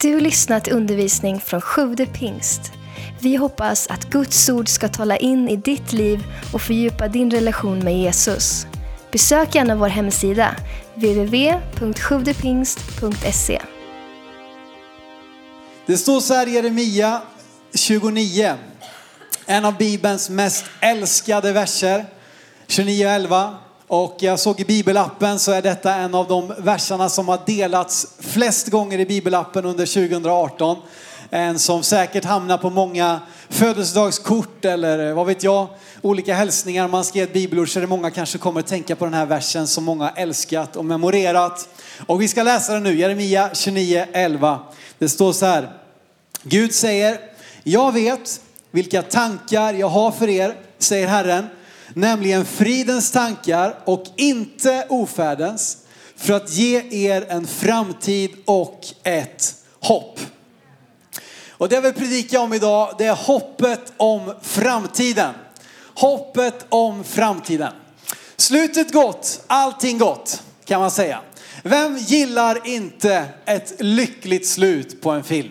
Du har lyssnat till undervisning från Sjude pingst. Vi hoppas att Guds ord ska tala in i ditt liv och fördjupa din relation med Jesus. Besök gärna vår hemsida, www.sjuvdepingst.se. Det står så här i Jeremia 29, en av Bibelns mest älskade verser, 29 och 11. Och jag såg i bibelappen så är detta en av de verserna som har delats flest gånger i bibelappen under 2018. En som säkert hamnar på många födelsedagskort eller eh, vad vet jag, olika hälsningar. Man ska ge ett bibelord så är det många kanske kommer att tänka på den här versen som många älskat och memorerat. Och vi ska läsa den nu, Jeremia 29, 11. Det står så här. Gud säger, jag vet vilka tankar jag har för er, säger Herren nämligen fridens tankar och inte ofärdens, för att ge er en framtid och ett hopp. Och det jag vill predika om idag, det är hoppet om framtiden. Hoppet om framtiden. Slutet gott, allting gott kan man säga. Vem gillar inte ett lyckligt slut på en film?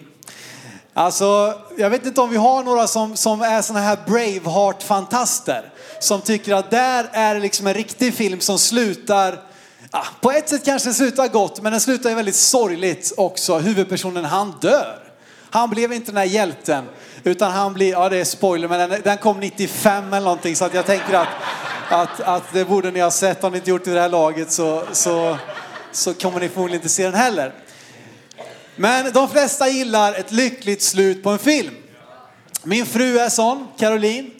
Alltså, jag vet inte om vi har några som, som är sådana här Braveheart-fantaster som tycker att där är liksom en riktig film som slutar, ja, på ett sätt kanske den slutar gott, men den slutar ju väldigt sorgligt också. Huvudpersonen, han dör. Han blev inte den här hjälten, utan han blir, ja det är spoiler, men den, den kom 95 eller någonting, så att jag tänker att, att, att det borde ni ha sett. Om ni inte gjort det i det här laget så, så, så kommer ni förmodligen inte se den heller. Men de flesta gillar ett lyckligt slut på en film. Min fru är sån, Caroline.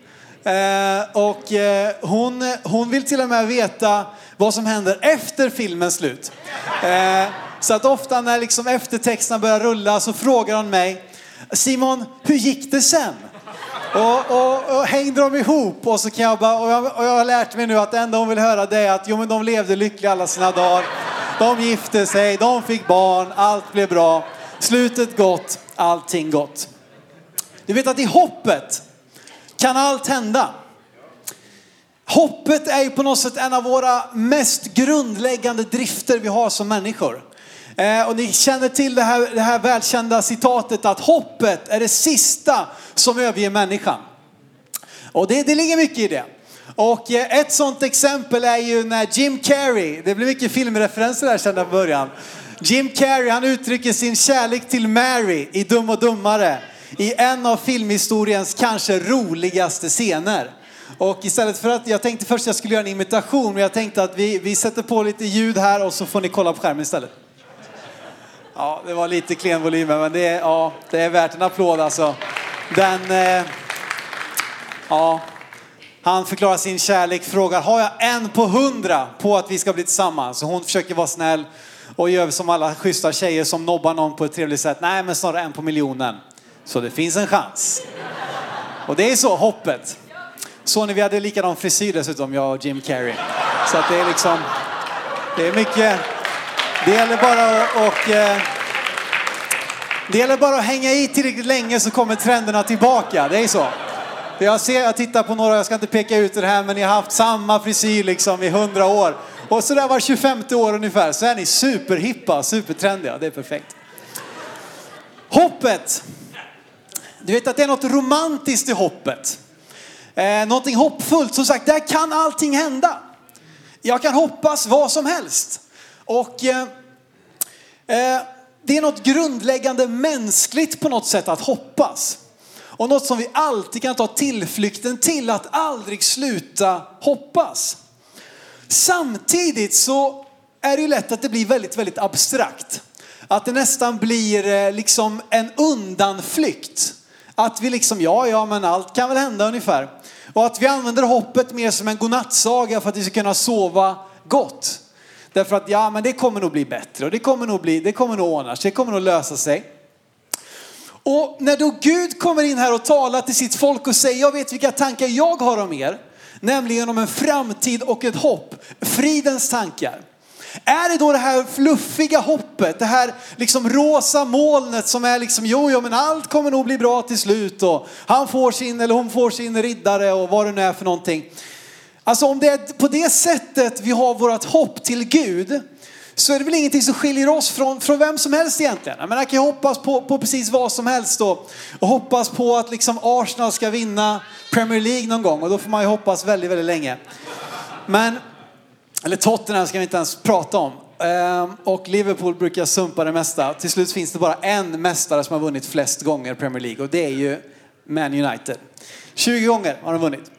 Eh, och eh, hon, hon vill till och med veta vad som händer efter filmens slut. Eh, så att ofta när liksom eftertexterna börjar rulla så frågar hon mig, Simon, hur gick det sen? Och, och, och, hängde de ihop? Och så kan jag bara, och jag, och jag har lärt mig nu att det enda hon vill höra det är att jo men de levde lyckliga alla sina dagar. De gifte sig, de fick barn, allt blev bra. Slutet gott, allting gott. Du vet att i hoppet kan allt hända. Hoppet är ju på något sätt en av våra mest grundläggande drifter vi har som människor. Eh, och ni känner till det här, det här välkända citatet att hoppet är det sista som överger människan. Och det, det ligger mycket i det. Och eh, ett sånt exempel är ju när Jim Carrey, det blir mycket filmreferenser här kända från början. Jim Carrey han uttrycker sin kärlek till Mary i Dum och Dummare i en av filmhistoriens kanske roligaste scener. Och istället för att, jag tänkte först att jag skulle göra en imitation, men jag tänkte att vi, vi sätter på lite ljud här och så får ni kolla på skärmen istället. Ja, det var lite klen volym, men det är, ja, det är värt en applåd alltså. Den, eh, ja, han förklarar sin kärlek, frågar, har jag en på hundra på att vi ska bli tillsammans? Så hon försöker vara snäll och gör som alla schyssta tjejer som nobbar någon på ett trevligt sätt. Nej, men snarare en på miljonen. Så det finns en chans. Och det är så, hoppet. Så när vi hade likadan frisyr dessutom, jag och Jim Carrey. Så att det är liksom, det är mycket, det gäller bara att, och, eh, det gäller bara att hänga i tillräckligt länge så kommer trenderna tillbaka. Det är så. Jag ser, jag tittar på några, jag ska inte peka ut det här, men ni har haft samma frisyr liksom i hundra år. Och så där var 25 år ungefär så är ni superhippa, supertrendiga. Det är perfekt. Hoppet. Du vet att det är något romantiskt i hoppet. Eh, någonting hoppfullt. Som sagt, där kan allting hända. Jag kan hoppas vad som helst. Och eh, eh, det är något grundläggande mänskligt på något sätt att hoppas. Och något som vi alltid kan ta tillflykten till, att aldrig sluta hoppas. Samtidigt så är det ju lätt att det blir väldigt, väldigt abstrakt. Att det nästan blir eh, liksom en undanflykt. Att vi liksom, ja, ja, men allt kan väl hända ungefär. Och att vi använder hoppet mer som en godnattsaga för att vi ska kunna sova gott. Därför att, ja, men det kommer nog bli bättre och det kommer nog bli, det kommer nog ordna sig, det kommer nog lösa sig. Och när då Gud kommer in här och talar till sitt folk och säger, jag vet vilka tankar jag har om er, nämligen om en framtid och ett hopp, fridens tankar. Är det då det här fluffiga hoppet, det här liksom rosa molnet som är liksom, jo, jo, men allt kommer nog bli bra till slut och han får sin eller hon får sin riddare och vad det nu är för någonting. Alltså om det är på det sättet vi har vårt hopp till Gud så är det väl ingenting som skiljer oss från, från vem som helst egentligen. Jag, menar, jag kan hoppas på, på precis vad som helst då. Och hoppas på att liksom Arsenal ska vinna Premier League någon gång och då får man ju hoppas väldigt, väldigt länge. Men, eller Tottenham ska vi inte ens prata om. Ehm, och Liverpool brukar sumpa det mesta. Till slut finns det bara en mästare som har vunnit flest gånger Premier League och det är ju Man United. 20 gånger har de vunnit.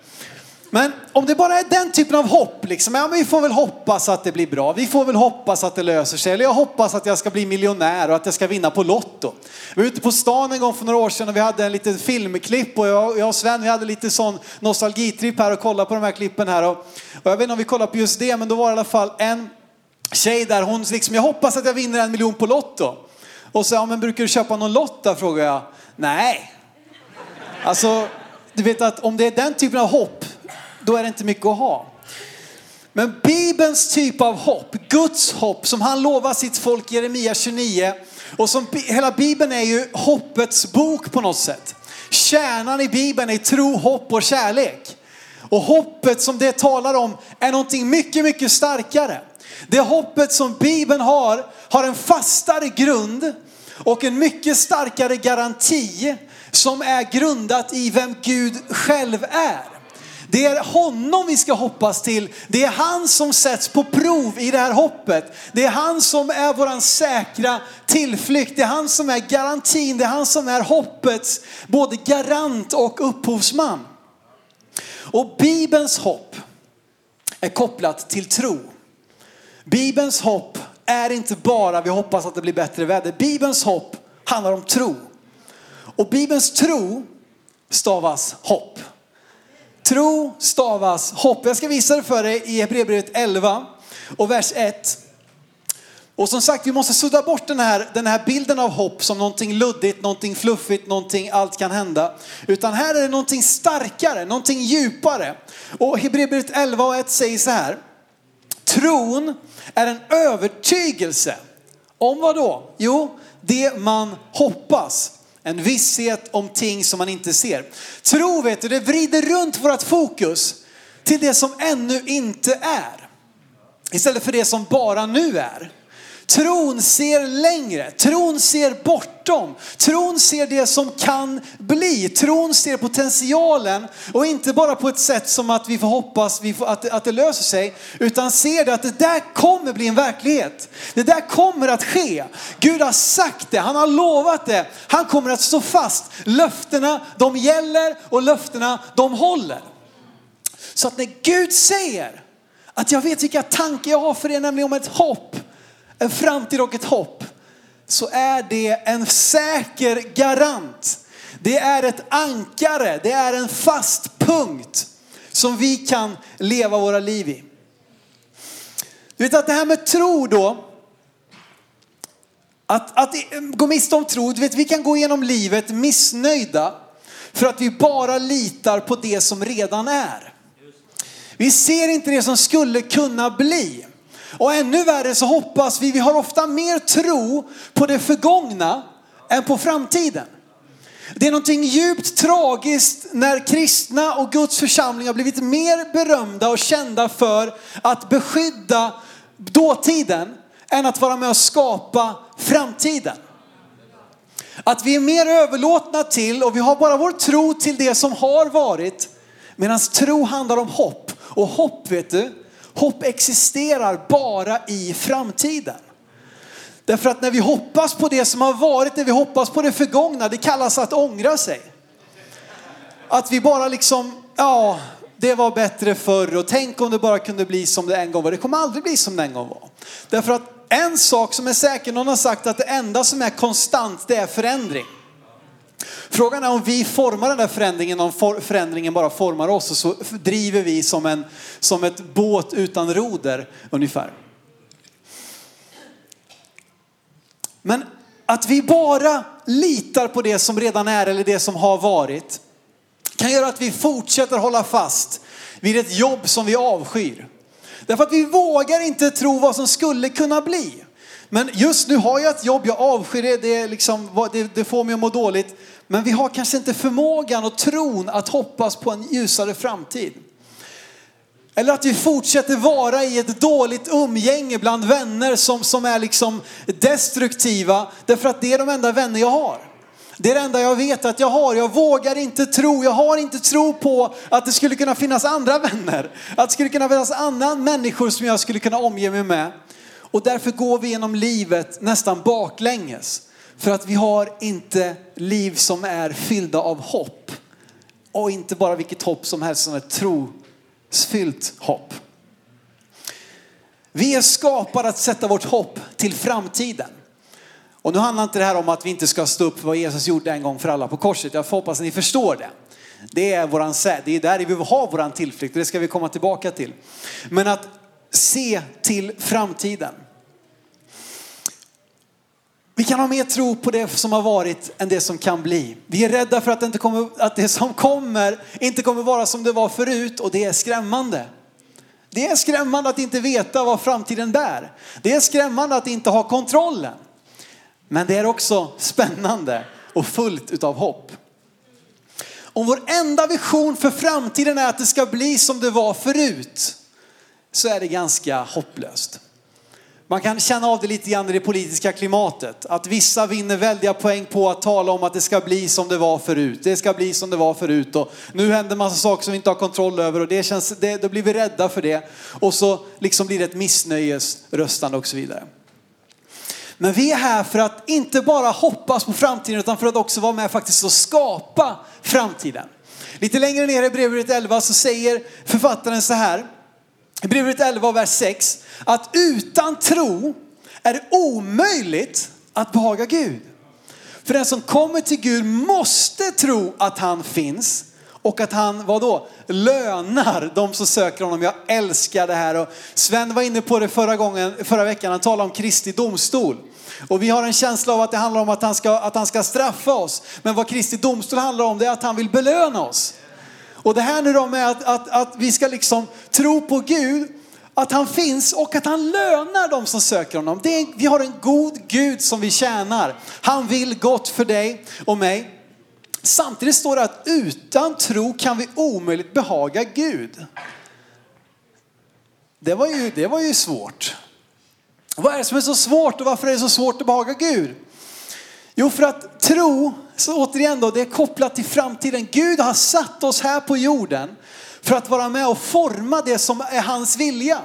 Men om det bara är den typen av hopp, liksom, ja, men vi får väl hoppas att det blir bra. Vi får väl hoppas att det löser sig. Eller jag hoppas att jag ska bli miljonär och att jag ska vinna på Lotto. Vi var ute på stan en gång för några år sedan och vi hade en liten filmklipp och jag, och Sven vi hade lite sån nostalgitripp här och kollade på de här klippen här. Och, och jag vet inte om vi kollade på just det, men då var det i alla fall en tjej där, hon liksom, jag hoppas att jag vinner en miljon på Lotto. Och så, ja men brukar du köpa någon lott där, frågar jag. Nej. Alltså, du vet att om det är den typen av hopp, då är det inte mycket att ha. Men Bibelns typ av hopp, Guds hopp som han lovar sitt folk Jeremia 29 och som hela Bibeln är ju hoppets bok på något sätt. Kärnan i Bibeln är tro, hopp och kärlek. Och hoppet som det talar om är någonting mycket, mycket starkare. Det hoppet som Bibeln har, har en fastare grund och en mycket starkare garanti som är grundat i vem Gud själv är. Det är honom vi ska hoppas till. Det är han som sätts på prov i det här hoppet. Det är han som är våran säkra tillflykt. Det är han som är garantin. Det är han som är hoppets både garant och upphovsman. Och Bibelns hopp är kopplat till tro. Bibelns hopp är inte bara vi hoppas att det blir bättre väder. Bibelns hopp handlar om tro. Och Bibelns tro stavas hopp. Tro stavas hopp. Jag ska visa det för dig i Hebreerbrevet 11 och vers 1. Och som sagt, vi måste sudda bort den här, den här bilden av hopp som någonting luddigt, någonting fluffigt, någonting allt kan hända. Utan här är det någonting starkare, någonting djupare. Och Hebreerbrevet 11 och 1 säger så här. Tron är en övertygelse. Om vad då? Jo, det man hoppas. En visshet om ting som man inte ser. Tro vet du, det vrider runt vårt fokus till det som ännu inte är. Istället för det som bara nu är. Tron ser längre, tron ser bortom, tron ser det som kan bli, tron ser potentialen och inte bara på ett sätt som att vi får hoppas att, att det löser sig, utan ser det att det där kommer bli en verklighet. Det där kommer att ske. Gud har sagt det, han har lovat det, han kommer att stå fast. Löftena de gäller och löftena de håller. Så att när Gud säger att jag vet vilka tankar jag har för er, nämligen om ett hopp en framtid och ett hopp så är det en säker garant. Det är ett ankare, det är en fast punkt som vi kan leva våra liv i. Du vet att det här med tro då, att, att gå miste om tro, du vet vi kan gå igenom livet missnöjda för att vi bara litar på det som redan är. Vi ser inte det som skulle kunna bli. Och ännu värre så hoppas vi, vi har ofta mer tro på det förgångna än på framtiden. Det är någonting djupt tragiskt när kristna och Guds församling har blivit mer berömda och kända för att beskydda dåtiden än att vara med och skapa framtiden. Att vi är mer överlåtna till och vi har bara vår tro till det som har varit. Medan tro handlar om hopp. Och hopp vet du, Hopp existerar bara i framtiden. Därför att när vi hoppas på det som har varit, när vi hoppas på det förgångna, det kallas att ångra sig. Att vi bara liksom, ja, det var bättre förr och tänk om det bara kunde bli som det en gång var. Det kommer aldrig bli som det en gång var. Därför att en sak som är säker, någon har sagt att det enda som är konstant det är förändring. Frågan är om vi formar den där förändringen, om förändringen bara formar oss och så driver vi som, en, som ett båt utan roder ungefär. Men att vi bara litar på det som redan är eller det som har varit kan göra att vi fortsätter hålla fast vid ett jobb som vi avskyr. Därför att vi vågar inte tro vad som skulle kunna bli. Men just nu har jag ett jobb jag avskyr, det, det, liksom, det, det får mig att må dåligt. Men vi har kanske inte förmågan och tron att hoppas på en ljusare framtid. Eller att vi fortsätter vara i ett dåligt umgänge bland vänner som, som är liksom destruktiva. Därför att det är de enda vänner jag har. Det är det enda jag vet att jag har. Jag vågar inte tro, jag har inte tro på att det skulle kunna finnas andra vänner. Att det skulle kunna finnas andra människor som jag skulle kunna omge mig med. Och därför går vi genom livet nästan baklänges. För att vi har inte liv som är fyllda av hopp. Och inte bara vilket hopp som helst som är trosfyllt hopp. Vi är skapade att sätta vårt hopp till framtiden. Och nu handlar inte det här om att vi inte ska stå upp för vad Jesus gjorde en gång för alla på korset. Jag hoppas att ni förstår det. Det är våran det är där vi vill ha våran tillflykt och det ska vi komma tillbaka till. Men att se till framtiden. Vi kan ha mer tro på det som har varit än det som kan bli. Vi är rädda för att det, inte kommer, att det som kommer inte kommer vara som det var förut och det är skrämmande. Det är skrämmande att inte veta vad framtiden bär. Det är skrämmande att inte ha kontrollen. Men det är också spännande och fullt utav hopp. Om vår enda vision för framtiden är att det ska bli som det var förut så är det ganska hopplöst. Man kan känna av det lite grann i det politiska klimatet. Att vissa vinner väldiga poäng på att tala om att det ska bli som det var förut. Det ska bli som det var förut och nu händer massa saker som vi inte har kontroll över och det känns, det, då blir vi rädda för det. Och så liksom blir det ett missnöjesröstande och så vidare. Men vi är här för att inte bara hoppas på framtiden utan för att också vara med faktiskt och skapa framtiden. Lite längre ner i brevet 11 så säger författaren så här. Hebreerbrevet brevet 11 vers 6 att utan tro är det omöjligt att behaga Gud. För den som kommer till Gud måste tro att han finns och att han, vad då, lönar de som söker honom. Jag älskar det här och Sven var inne på det förra gången, förra veckan, han talade om Kristi domstol. Och vi har en känsla av att det handlar om att han ska, att han ska straffa oss. Men vad Kristi domstol handlar om det är att han vill belöna oss. Och det här nu då med att, att, att vi ska liksom tro på Gud, att han finns och att han lönar de som söker honom. Är, vi har en god Gud som vi tjänar. Han vill gott för dig och mig. Samtidigt står det att utan tro kan vi omöjligt behaga Gud. Det var ju, det var ju svårt. Vad är det som är så svårt och varför är det så svårt att behaga Gud? Jo, för att tro, så återigen då, det är kopplat till framtiden. Gud har satt oss här på jorden för att vara med och forma det som är hans vilja.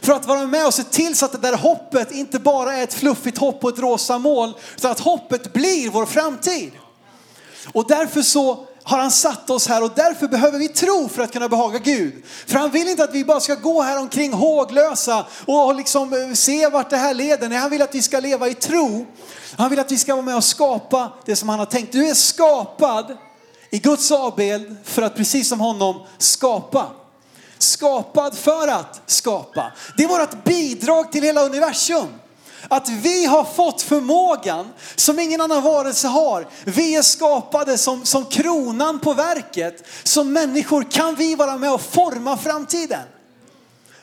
För att vara med och se till så att det där hoppet inte bara är ett fluffigt hopp på ett rosa mål, utan att hoppet blir vår framtid. Och därför så har han satt oss här och därför behöver vi tro för att kunna behaga Gud. För han vill inte att vi bara ska gå här omkring håglösa och liksom eh, se vart det här leder. Nej, han vill att vi ska leva i tro. Han vill att vi ska vara med och skapa det som han har tänkt. Du är skapad i Guds avbild för att precis som honom skapa. Skapad för att skapa. Det är vårt bidrag till hela universum. Att vi har fått förmågan som ingen annan varelse har. Vi är skapade som, som kronan på verket. Som människor kan vi vara med och forma framtiden.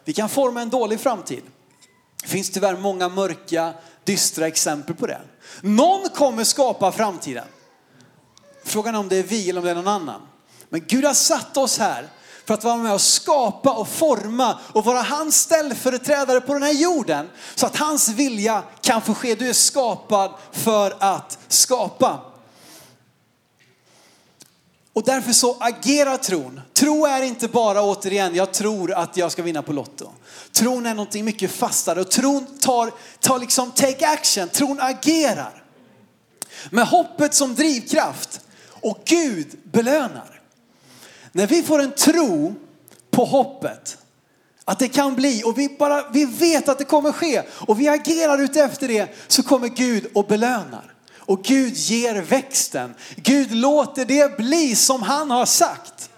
Vi kan forma en dålig framtid. Det finns tyvärr många mörka, dystra exempel på det. Någon kommer skapa framtiden. Frågan är om det är vi eller om det är någon annan. Men Gud har satt oss här för att vara med och skapa och forma och vara hans ställföreträdare på den här jorden. Så att hans vilja kan få ske. Du är skapad för att skapa. Och därför så agerar tron. Tro är inte bara återigen, jag tror att jag ska vinna på Lotto. Tron är någonting mycket fastare och tron tar, tar liksom take action, tron agerar. Med hoppet som drivkraft och Gud belönar. När vi får en tro på hoppet, att det kan bli och vi bara, vi vet att det kommer ske och vi agerar utefter det så kommer Gud och belönar. Och Gud ger växten. Gud låter det bli som han har sagt.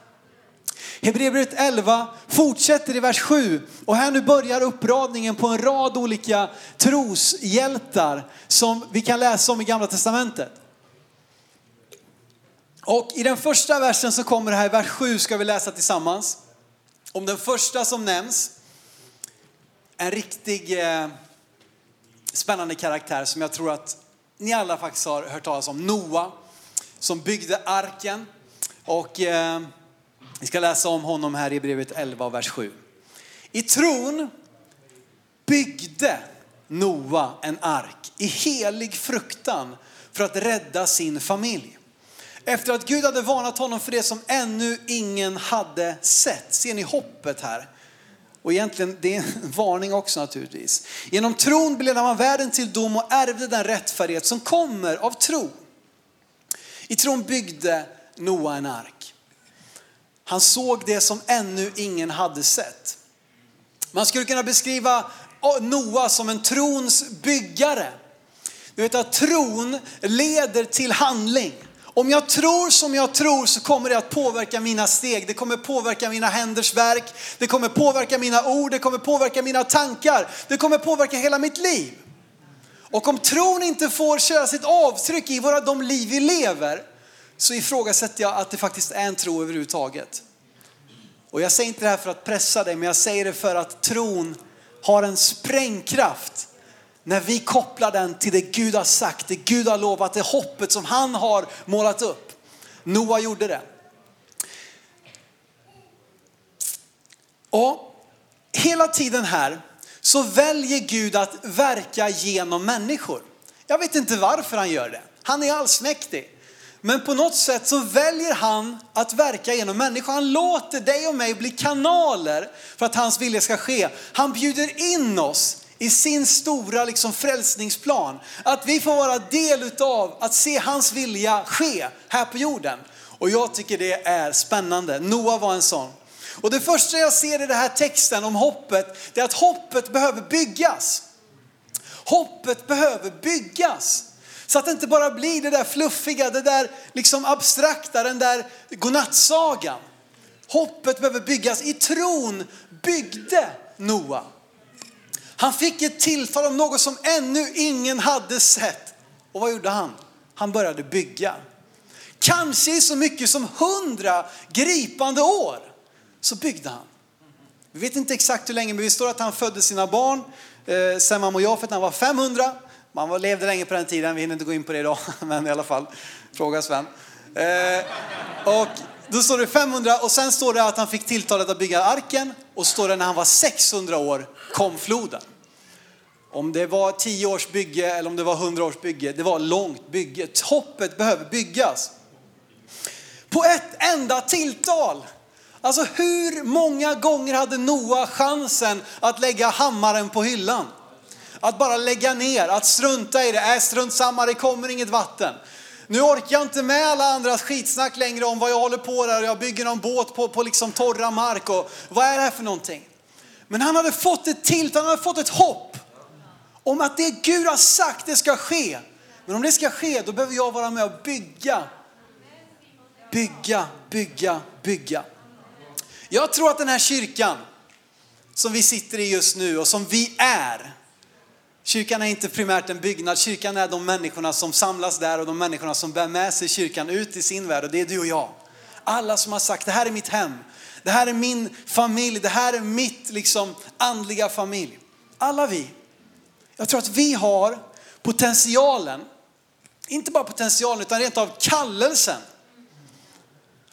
Hebreerbrevet 11 fortsätter i vers 7 och här nu börjar uppradningen på en rad olika troshjältar som vi kan läsa om i gamla testamentet. Och i den första versen som kommer här här, vers 7 ska vi läsa tillsammans. Om den första som nämns, en riktig eh, spännande karaktär som jag tror att ni alla faktiskt har hört talas om. Noa som byggde arken. Och eh, vi ska läsa om honom här i brevet 11 vers 7. I tron byggde Noa en ark i helig fruktan för att rädda sin familj. Efter att Gud hade varnat honom för det som ännu ingen hade sett. Ser ni hoppet här? Och egentligen, det är en varning också naturligtvis. Genom tron blev man världen till dom och ärvde den rättfärdighet som kommer av tro. I tron byggde Noa en ark. Han såg det som ännu ingen hade sett. Man skulle kunna beskriva Noa som en trons byggare. Du vet att tron leder till handling. Om jag tror som jag tror så kommer det att påverka mina steg. Det kommer påverka mina händers verk. Det kommer påverka mina ord. Det kommer påverka mina tankar. Det kommer påverka hela mitt liv. Och om tron inte får köra sitt avtryck i våra, de liv vi lever så ifrågasätter jag att det faktiskt är en tro överhuvudtaget. Och jag säger inte det här för att pressa dig, men jag säger det för att tron har en sprängkraft när vi kopplar den till det Gud har sagt, det Gud har lovat, det hoppet som han har målat upp. Noa gjorde det. Och hela tiden här så väljer Gud att verka genom människor. Jag vet inte varför han gör det. Han är allsmäktig. Men på något sätt så väljer han att verka genom människor. Han låter dig och mig bli kanaler för att hans vilja ska ske. Han bjuder in oss i sin stora liksom frälsningsplan. Att vi får vara del utav att se hans vilja ske här på jorden. Och jag tycker det är spännande. Noa var en sån. Och det första jag ser i den här texten om hoppet, det är att hoppet behöver byggas. Hoppet behöver byggas. Så att det inte bara blir det där fluffiga, det där liksom abstrakta, den där godnattsagan. Hoppet behöver byggas. I tron byggde Noa. Han fick ett tilltal om något som ännu ingen hade sett. Och vad gjorde han? Han började bygga. Kanske i så mycket som hundra gripande år så byggde han. Vi vet inte exakt hur länge, men vi står att han födde sina barn, eh, Semam och Jafet, när han var 500. Man levde länge på den tiden, vi hinner inte gå in på det idag, men i alla fall, fråga Sven. Eh, och då står det 500 och sen står det att han fick tilltalet att bygga arken och står det när han var 600 år kom floden. Om det var 10 års bygge eller om det var 100 års bygge, det var långt bygge. Toppet behöver byggas. På ett enda tilltal. Alltså hur många gånger hade Noa chansen att lägga hammaren på hyllan? Att bara lägga ner, att strunta i det. Äh, strunt samma, det kommer inget vatten. Nu orkar jag inte med alla andras skitsnack längre om vad jag håller på där och jag bygger någon båt på, på liksom torra mark och vad är det här för någonting? Men han hade fått ett tilt, han hade fått ett hopp om att det Gud har sagt det ska ske. Men om det ska ske då behöver jag vara med och bygga. Bygga, bygga, bygga. Jag tror att den här kyrkan som vi sitter i just nu och som vi är. Kyrkan är inte primärt en byggnad, kyrkan är de människorna som samlas där och de människorna som bär med sig kyrkan ut i sin värld och det är du och jag. Alla som har sagt det här är mitt hem, det här är min familj, det här är mitt liksom andliga familj. Alla vi. Jag tror att vi har potentialen, inte bara potentialen utan rent av kallelsen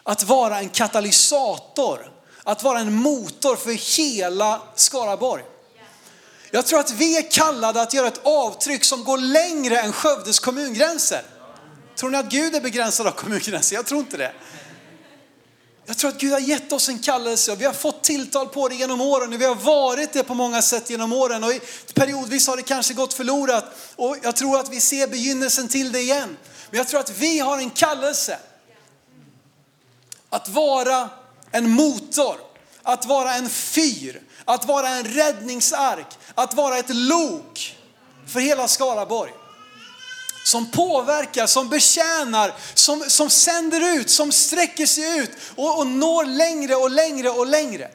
att vara en katalysator, att vara en motor för hela Skaraborg. Jag tror att vi är kallade att göra ett avtryck som går längre än Skövdes kommungränser. Tror ni att Gud är begränsad av kommungränser? Jag tror inte det. Jag tror att Gud har gett oss en kallelse och vi har fått tilltal på det genom åren och vi har varit det på många sätt genom åren och periodvis har det kanske gått förlorat och jag tror att vi ser begynnelsen till det igen. Men jag tror att vi har en kallelse att vara en motor, att vara en fyr, att vara en räddningsark, att vara ett lok för hela Skaraborg som påverkar, som betjänar, som, som sänder ut, som sträcker sig ut och, och når längre och längre och längre.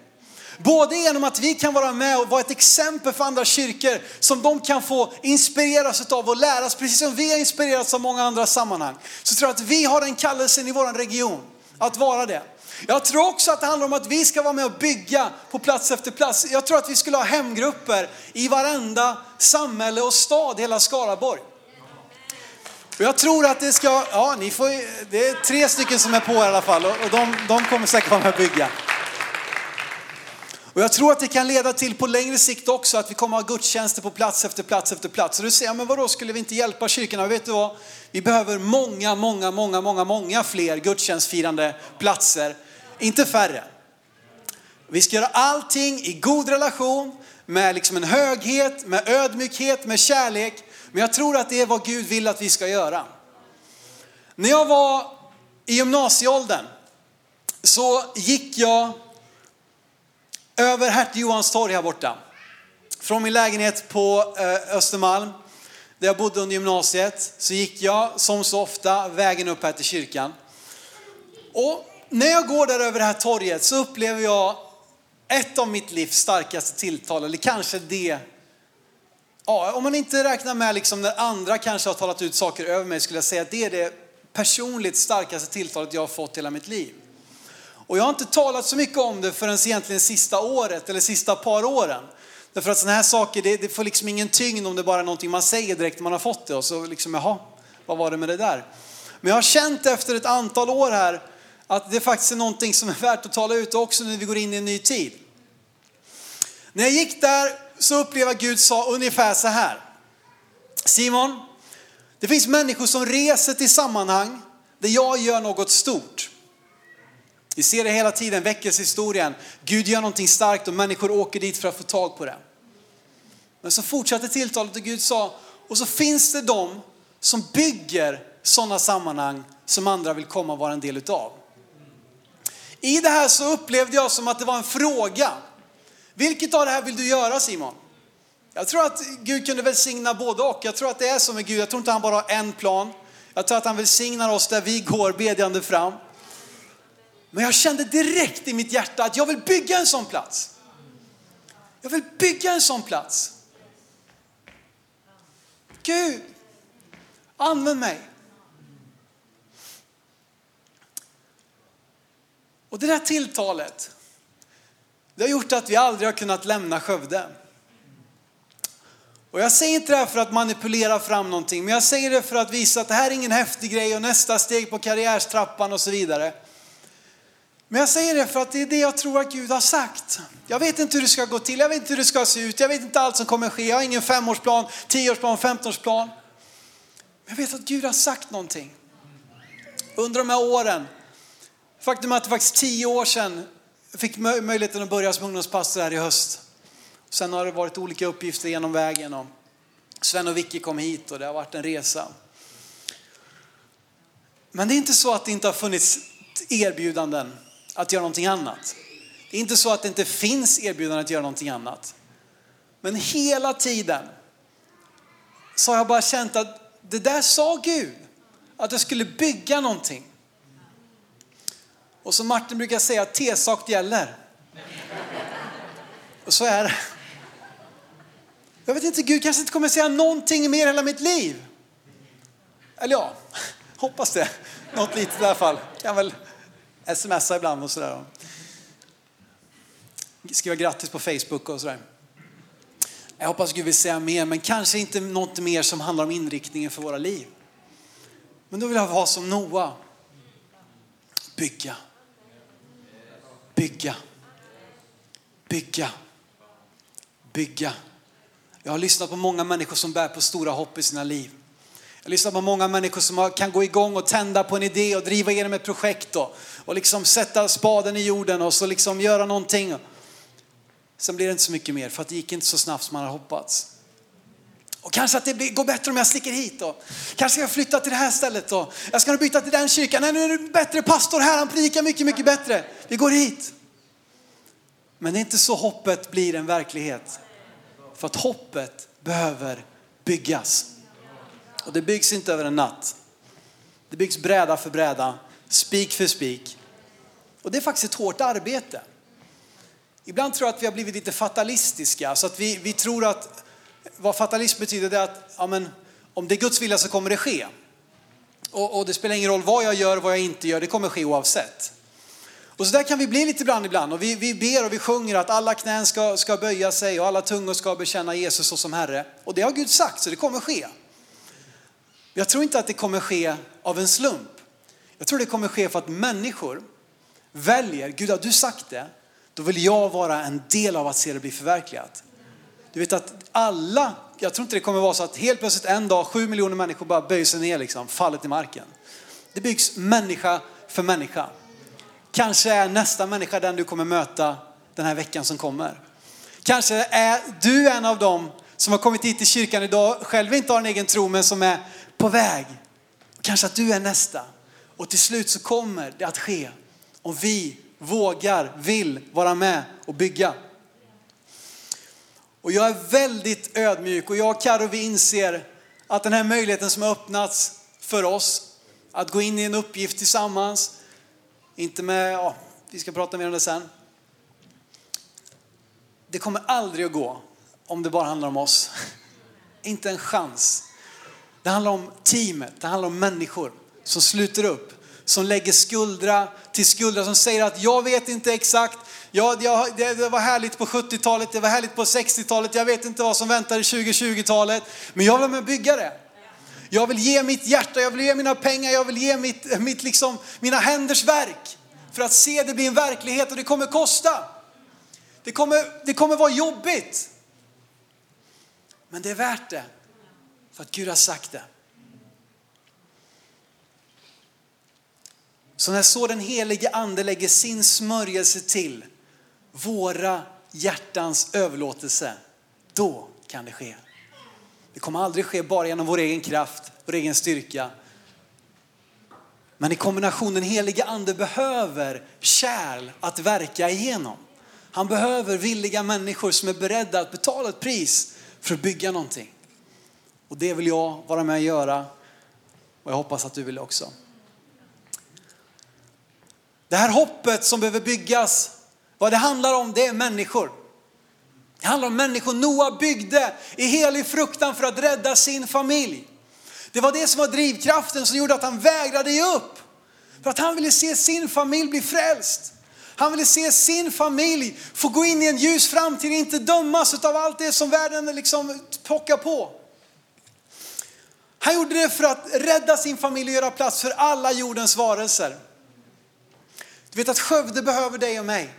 Både genom att vi kan vara med och vara ett exempel för andra kyrkor som de kan få inspireras av och läras, precis som vi har inspirerats av många andra sammanhang. Så tror jag att vi har den kallelsen i vår region att vara det. Jag tror också att det handlar om att vi ska vara med och bygga på plats efter plats. Jag tror att vi skulle ha hemgrupper i varenda samhälle och stad i hela Skaraborg. Och jag tror att det ska, ja ni får, det är tre stycken som är på i alla fall och de, de kommer säkert vara med och bygga. Och jag tror att det kan leda till på längre sikt också att vi kommer att ha gudstjänster på plats efter plats efter plats. Och du säger, men vadå, skulle vi inte hjälpa kyrkorna? Vet du vad? Vi behöver många, många, många, många, många fler gudstjänstfirande platser, inte färre. Vi ska göra allting i god relation, med liksom en höghet, med ödmjukhet, med kärlek. Men jag tror att det är vad Gud vill att vi ska göra. När jag var i gymnasieåldern så gick jag över Hertig Johans torg här borta. Från min lägenhet på eh, Östermalm, där jag bodde under gymnasiet, så gick jag som så ofta vägen upp här till kyrkan. Och när jag går där över det här torget så upplever jag ett av mitt livs starkaste tilltal, eller kanske det, ja, om man inte räknar med liksom när andra kanske har talat ut saker över mig, skulle jag säga att det är det personligt starkaste tilltalet jag har fått hela mitt liv. Och jag har inte talat så mycket om det förrän egentligen sista året eller sista par åren. Därför att sådana här saker, det, det får liksom ingen tyngd om det bara är någonting man säger direkt när man har fått det. Och så liksom, jaha, vad var det med det där? Men jag har känt efter ett antal år här att det faktiskt är någonting som är värt att tala ut också när vi går in i en ny tid. När jag gick där så upplevde jag att Gud sa ungefär så här. Simon, det finns människor som reser till sammanhang där jag gör något stort. Vi ser det hela tiden, väckelsehistorien. Gud gör någonting starkt och människor åker dit för att få tag på det. Men så fortsatte tilltalet och Gud sa, och så finns det de som bygger sådana sammanhang som andra vill komma och vara en del utav. I det här så upplevde jag som att det var en fråga. Vilket av det här vill du göra Simon? Jag tror att Gud kunde välsigna både och. Jag tror att det är så med Gud. Jag tror inte han bara har en plan. Jag tror att han välsignar oss där vi går bedjande fram. Men jag kände direkt i mitt hjärta att jag vill bygga en sån plats. Jag vill bygga en sån plats. Gud, använd mig. Och det där tilltalet, det har gjort att vi aldrig har kunnat lämna Skövde. Och jag säger inte det här för att manipulera fram någonting, men jag säger det för att visa att det här är ingen häftig grej och nästa steg på karriärstrappan och så vidare. Men jag säger det för att det är det jag tror att Gud har sagt. Jag vet inte hur det ska gå till, jag vet inte hur det ska se ut, jag vet inte allt som kommer ske. Jag har ingen femårsplan, tioårsplan, femtonårsplan. Men jag vet att Gud har sagt någonting. Under de här åren, faktum är att det faktiskt tio år sedan jag fick möjligheten att börja som ungdomspastor här i höst. Sen har det varit olika uppgifter genom vägen. Och Sven och Vicky kom hit och det har varit en resa. Men det är inte så att det inte har funnits erbjudanden att göra någonting annat. Det är inte så att det inte finns erbjudanden att göra någonting annat. Men hela tiden så har jag bara känt att det där sa Gud, att jag skulle bygga någonting. Och som Martin brukar säga, T-sak gäller. Och så är det. Jag vet inte, Gud kanske inte kommer säga någonting mer hela mitt liv. Eller ja, hoppas det. Något litet i alla fall. Kan väl smsa ibland och sådär. Skriva grattis på Facebook och sådär. Jag hoppas Gud vill säga mer, men kanske inte något mer som handlar om inriktningen för våra liv. Men då vill jag vara som Noa. Bygga. Bygga. Bygga. Bygga. Jag har lyssnat på många människor som bär på stora hopp i sina liv. Jag lyssnar på många människor som kan gå igång och tända på en idé och driva igenom ett projekt och, och liksom sätta spaden i jorden och så liksom göra någonting. Sen blir det inte så mycket mer för att det gick inte så snabbt som man hade hoppats. Och kanske att det går bättre om jag sticker hit då. kanske ska jag flytta till det här stället då. jag ska nog byta till den kyrkan. Nej, nu är det bättre pastor här, han predikar mycket, mycket bättre. Vi går hit. Men det är inte så hoppet blir en verklighet. För att hoppet behöver byggas. Och det byggs inte över en natt. Det byggs bräda för bräda, spik för spik. Och det är faktiskt ett hårt arbete. Ibland tror jag att vi har blivit lite fatalistiska, så att vi, vi tror att vad fatalism betyder är att ja, men, om det är Guds vilja så kommer det ske. Och, och, det spelar ingen roll vad jag gör och vad jag inte gör, det kommer ske oavsett. Och så där kan vi bli lite ibland ibland och vi, vi ber och vi sjunger att alla knän ska, ska böja sig och alla tungor ska bekänna Jesus som Herre. Och det har Gud sagt så det kommer ske. Jag tror inte att det kommer ske av en slump. Jag tror det kommer ske för att människor väljer, Gud har du sagt det, då vill jag vara en del av att se det bli förverkligat. Du vet att alla, jag tror inte det kommer vara så att helt plötsligt en dag sju miljoner människor bara böjer sig ner liksom, faller till marken. Det byggs människa för människa. Kanske är nästa människa den du kommer möta den här veckan som kommer. Kanske är du en av dem som har kommit hit till kyrkan idag, själv inte har en egen tro men som är på väg. Kanske att du är nästa. Och till slut så kommer det att ske om vi vågar, vill vara med och bygga. Och jag är väldigt ödmjuk och jag och Karo vi inser att den här möjligheten som har öppnats för oss att gå in i en uppgift tillsammans, inte med, ja, vi ska prata mer om det sen. Det kommer aldrig att gå om det bara handlar om oss. Inte en chans. Det handlar om teamet, det handlar om människor som sluter upp, som lägger skuldra till skuldra, som säger att jag vet inte exakt, ja, jag, det, det var härligt på 70-talet, det var härligt på 60-talet, jag vet inte vad som väntar i 2020-talet, men jag vill med bygga det. Jag vill ge mitt hjärta, jag vill ge mina pengar, jag vill ge mitt, mitt liksom, mina händers verk för att se det bli en verklighet och det kommer kosta. Det kommer, det kommer vara jobbigt. Men det är värt det. För att Gud har sagt det. Så när så den helige ande lägger sin smörjelse till våra hjärtans överlåtelse, då kan det ske. Det kommer aldrig ske bara genom vår egen kraft, vår egen styrka. Men i kombination, den helige ande behöver kärl att verka igenom. Han behöver villiga människor som är beredda att betala ett pris för att bygga någonting. Och det vill jag vara med och göra och jag hoppas att du vill också. Det här hoppet som behöver byggas, vad det handlar om det är människor. Det handlar om människor Noa byggde i helig fruktan för att rädda sin familj. Det var det som var drivkraften som gjorde att han vägrade ge upp. För att han ville se sin familj bli frälst. Han ville se sin familj få gå in i en ljus framtid, inte dömas av allt det som världen liksom pockar på. Han gjorde det för att rädda sin familj och göra plats för alla jordens varelser. Du vet att Skövde behöver dig och mig.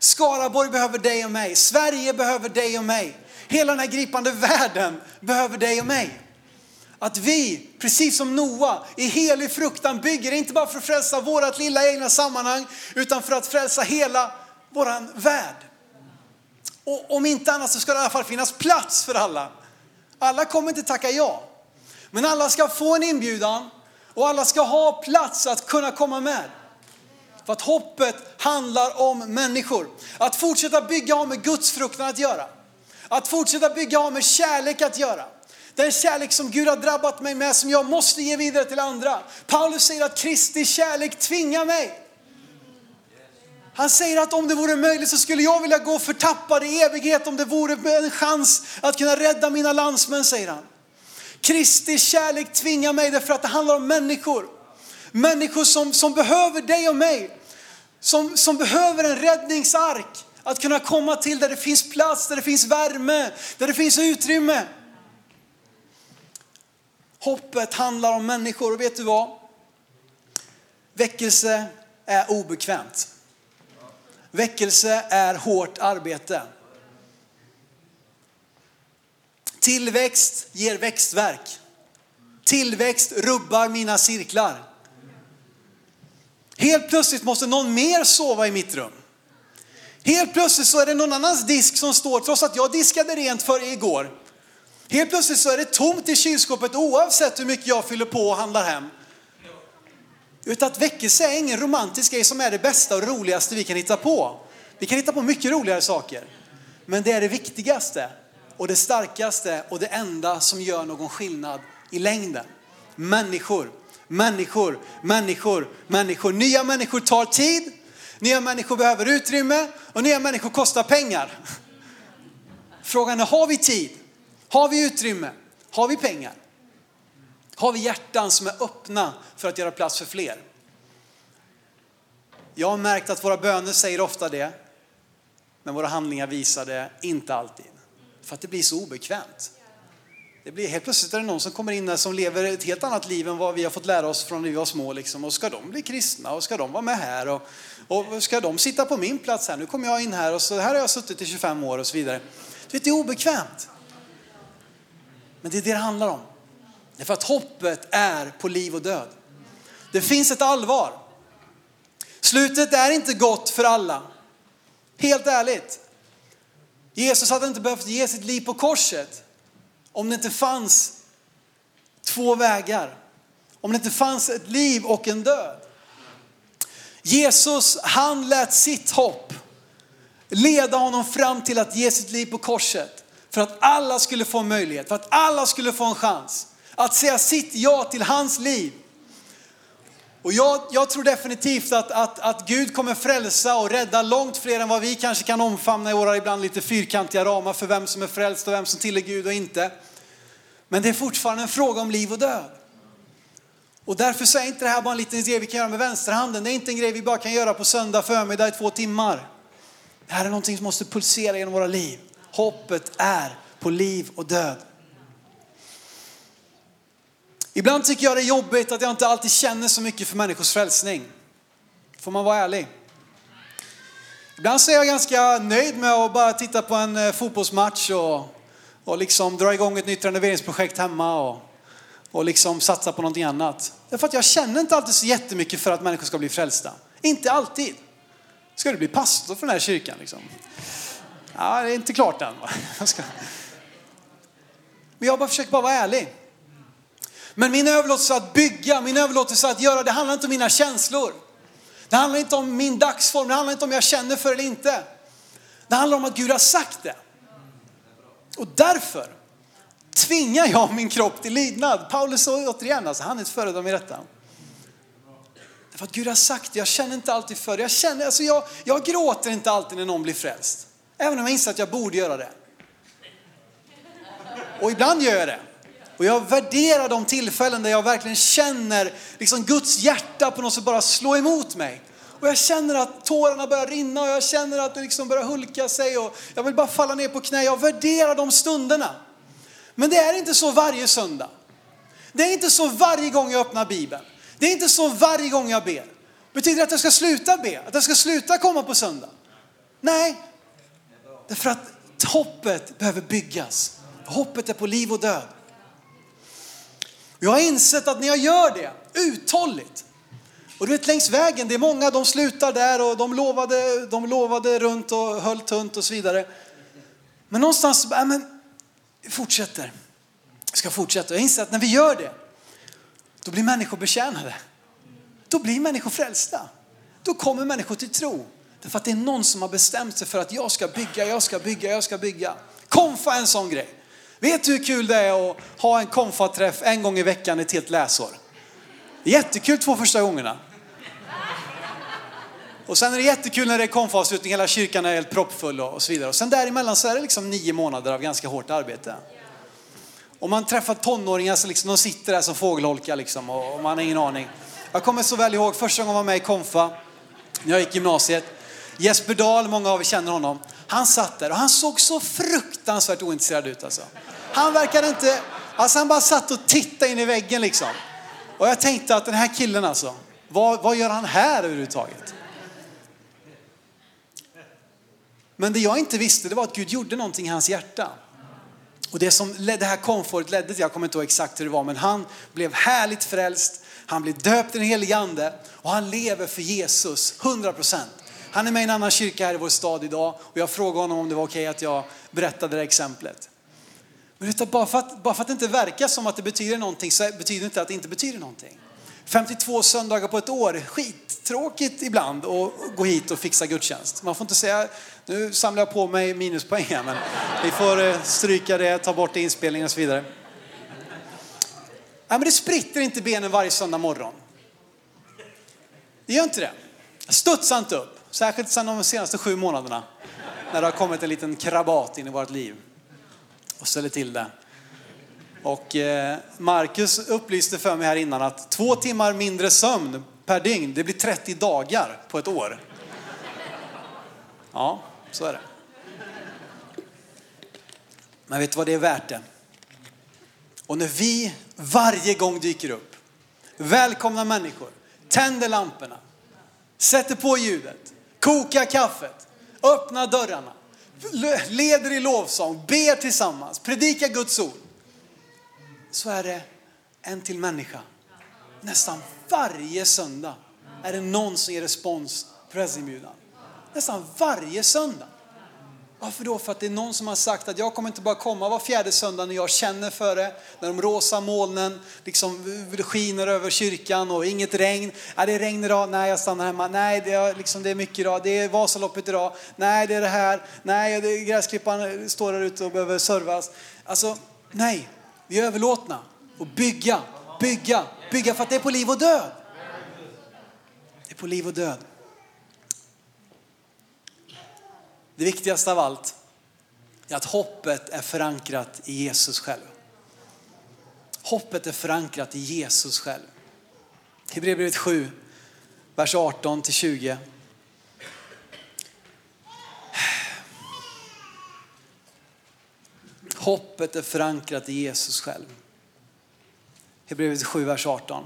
Skaraborg behöver dig och mig. Sverige behöver dig och mig. Hela den här gripande världen behöver dig och mig. Att vi, precis som Noa, i helig fruktan bygger, inte bara för att frälsa vårat lilla egna sammanhang, utan för att frälsa hela våran värld. Och om inte annat så ska det i alla fall finnas plats för alla. Alla kommer inte tacka ja. Men alla ska få en inbjudan och alla ska ha plats att kunna komma med. För att hoppet handlar om människor. Att fortsätta bygga har med Guds fruktan att göra. Att fortsätta bygga har med kärlek att göra. Den kärlek som Gud har drabbat mig med som jag måste ge vidare till andra. Paulus säger att Kristi kärlek tvingar mig. Han säger att om det vore möjligt så skulle jag vilja gå förtappad i evighet om det vore en chans att kunna rädda mina landsmän, säger han. Kristi kärlek tvingar mig därför att det handlar om människor. Människor som, som behöver dig och mig. Som, som behöver en räddningsark. Att kunna komma till där det finns plats, där det finns värme, där det finns utrymme. Hoppet handlar om människor och vet du vad? Väckelse är obekvämt. Väckelse är hårt arbete. Tillväxt ger växtverk. Tillväxt rubbar mina cirklar. Helt plötsligt måste någon mer sova i mitt rum. Helt plötsligt så är det någon annans disk som står trots att jag diskade rent för igår. Helt plötsligt så är det tomt i kylskåpet oavsett hur mycket jag fyller på och handlar hem. Utan att väckelse är ingen romantisk grej som är det bästa och roligaste vi kan hitta på. Vi kan hitta på mycket roligare saker. Men det är det viktigaste och det starkaste och det enda som gör någon skillnad i längden. Människor, människor, människor, människor. Nya människor tar tid, nya människor behöver utrymme och nya människor kostar pengar. Frågan är, har vi tid? Har vi utrymme? Har vi pengar? Har vi hjärtan som är öppna för att göra plats för fler? Jag har märkt att våra böner säger ofta det, men våra handlingar visar det inte alltid. För att det blir så obekvämt. Det blir helt plötsligt är det någon som kommer in där som lever ett helt annat liv än vad vi har fått lära oss från när vi var små. Liksom. Och ska de bli kristna och ska de vara med här? Och, och ska de sitta på min plats här? Nu kommer jag in här och så här har jag suttit i 25 år och så vidare. Du vet, det är obekvämt. Men det är det det handlar om. Det är för att hoppet är på liv och död. Det finns ett allvar. Slutet är inte gott för alla. Helt ärligt. Jesus hade inte behövt ge sitt liv på korset om det inte fanns två vägar. Om det inte fanns ett liv och en död. Jesus, han lät sitt hopp leda honom fram till att ge sitt liv på korset. För att alla skulle få en möjlighet, för att alla skulle få en chans. Att säga sitt ja till hans liv. Och jag, jag tror definitivt att, att, att Gud kommer frälsa och rädda långt fler än vad vi kanske kan omfamna i våra ibland lite fyrkantiga ramar för vem som är frälst och vem som tillhör Gud och inte. Men det är fortfarande en fråga om liv och död. Och därför så är inte det här bara en liten grej vi kan göra med vänsterhanden. Det är inte en grej vi bara kan göra på söndag förmiddag i två timmar. Det här är någonting som måste pulsera genom våra liv. Hoppet är på liv och död. Ibland tycker jag det är jobbigt att jag inte alltid känner så mycket för människors frälsning. Får man vara ärlig. Ibland så är jag ganska nöjd med att bara titta på en eh, fotbollsmatch och, och liksom dra igång ett nytt renoveringsprojekt hemma och, och liksom satsa på någonting annat. Därför att jag känner inte alltid så jättemycket för att människor ska bli frälsta. Inte alltid. Ska du bli pastor för den här kyrkan liksom? Ja, det är inte klart än. Men jag har bara försökt bara vara ärlig. Men min överlåtelse att bygga, min överlåtelse att göra, det handlar inte om mina känslor. Det handlar inte om min dagsform, det handlar inte om jag känner för eller inte. Det handlar om att Gud har sagt det. Och därför tvingar jag min kropp till lydnad. Paulus sa återigen, alltså, han är ett föredöme i detta. Därför att Gud har sagt det, jag känner inte alltid för det. Jag, känner, alltså jag, jag gråter inte alltid när någon blir frälst. Även om jag inser att jag borde göra det. Och ibland gör jag det. Och jag värderar de tillfällen där jag verkligen känner liksom Guds hjärta på något sätt bara slå emot mig. Och jag känner att tårarna börjar rinna och jag känner att det liksom börjar hulka sig och jag vill bara falla ner på knä. Jag värderar de stunderna. Men det är inte så varje söndag. Det är inte så varje gång jag öppnar Bibeln. Det är inte så varje gång jag ber. Betyder det att jag ska sluta be? Att jag ska sluta komma på söndag? Nej, därför att hoppet behöver byggas. Hoppet är på liv och död. Jag har insett att när jag gör det uthålligt, och du vet längs vägen, det är många, de slutar där och de lovade, de lovade runt och höll tunt och så vidare. Men någonstans, äh, men vi fortsätter. Vi ska fortsätta. Jag inser att när vi gör det, då blir människor betjänade. Då blir människor frälsta. Då kommer människor till tro. Därför att det är någon som har bestämt sig för att jag ska bygga, jag ska bygga, jag ska bygga. Konfa är en sån grej. Vet du hur kul det är att ha en konfaträff en gång i veckan ett helt läsår? Jättekul två första gångerna. Och sen är det jättekul när det är konfavslutning, hela kyrkan är helt proppfull och så vidare. Och sen däremellan så är det liksom nio månader av ganska hårt arbete. Och man träffar tonåringar som liksom, de sitter där som fågelholkar liksom och man har ingen aning. Jag kommer så väl ihåg första gången jag var med i konfa, när jag gick gymnasiet. Jesper Dahl, många av er känner honom. Han satt där och han såg så fruktansvärt ointresserad ut alltså. Han verkade inte, alltså han bara satt och tittade in i väggen liksom. Och jag tänkte att den här killen alltså, vad, vad gör han här överhuvudtaget? Men det jag inte visste det var att Gud gjorde någonting i hans hjärta. Och det som det här komfort ledde till, jag kommer inte ihåg exakt hur det var, men han blev härligt frälst. Han blev döpt i den helige ande och han lever för Jesus 100 procent. Han är med i en annan kyrka här i vår stad idag och jag frågade honom om det var okej att jag berättade det exemplet. Men vet, bara, för att, bara för att det inte verkar som att det betyder någonting så betyder det inte att det inte betyder någonting. 52 söndagar på ett år, skittråkigt ibland att gå hit och fixa gudstjänst. Man får inte säga, nu samlar jag på mig minuspoäng här men vi får eh, stryka det, ta bort inspelningen och så vidare. Nej, men det spritter inte benen varje söndag morgon. Det gör inte det. Studsa inte upp. Särskilt sedan de senaste sju månaderna. När det har kommit en liten krabat in i vårt liv. Och ställer till det. Och eh, Marcus upplyste för mig här innan att två timmar mindre sömn per dygn, det blir 30 dagar på ett år. Ja, så är det. Men vet du vad det är värt det? Och när vi varje gång dyker upp, välkomnar människor, tänder lamporna, sätter på ljudet, kokar kaffet, öppnar dörrarna, leder i lovsång, ber tillsammans, predikar Guds ord. Så är det en till människa. Nästan varje söndag är det någon som ger respons på pressinbjudan. Nästan varje söndag. Varför då? För att det är någon som har sagt att jag kommer inte bara komma var fjärde söndag när jag känner för det, när de rosa molnen liksom skiner över kyrkan och inget regn. Är det är regn idag, nej jag stannar hemma. Nej det är, liksom, det är mycket idag, det är Vasaloppet idag. Nej det är det här, nej det är står där ute och behöver servas. Alltså nej, vi är överlåtna och bygga, bygga, bygga för att det är på liv och död. Det är på liv och död. Det viktigaste av allt är att hoppet är förankrat i Jesus själv. Hoppet är förankrat i Jesus själv. Hebreerbrevet 7, vers 18 till 20. Hoppet är förankrat i Jesus själv. Hebreerbrevet 7, vers 18.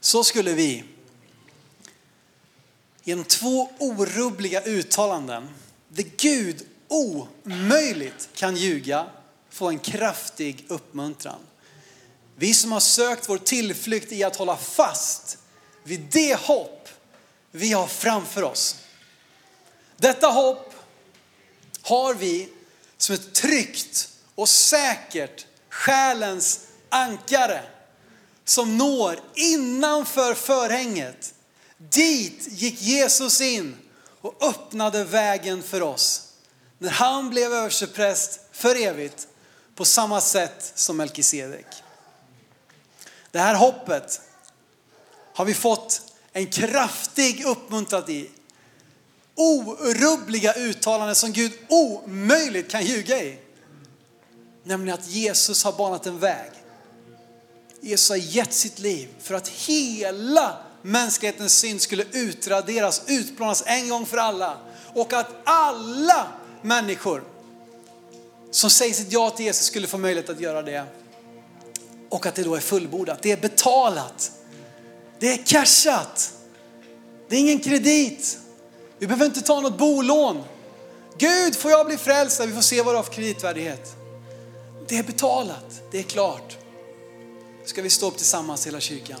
Så skulle vi genom två orubbliga uttalanden där Gud omöjligt kan ljuga få en kraftig uppmuntran. Vi som har sökt vår tillflykt i att hålla fast vid det hopp vi har framför oss. Detta hopp har vi som ett tryggt och säkert själens ankare som når innanför förhänget Dit gick Jesus in och öppnade vägen för oss. När han blev överstepräst för evigt på samma sätt som Melkisedek. Det här hoppet har vi fått en kraftig uppmuntran i. Orubbliga uttalanden som Gud omöjligt kan ljuga i. Nämligen att Jesus har banat en väg. Jesus har gett sitt liv för att hela mänsklighetens synd skulle utraderas, utplånas en gång för alla. Och att alla människor som säger sitt ja till Jesus skulle få möjlighet att göra det. Och att det då är fullbordat, det är betalat. Det är cashat. Det är ingen kredit. Vi behöver inte ta något bolån. Gud, får jag bli frälst? Vi får se vad du har för kreditvärdighet. Det är betalat, det är klart. Ska vi stå upp tillsammans hela kyrkan?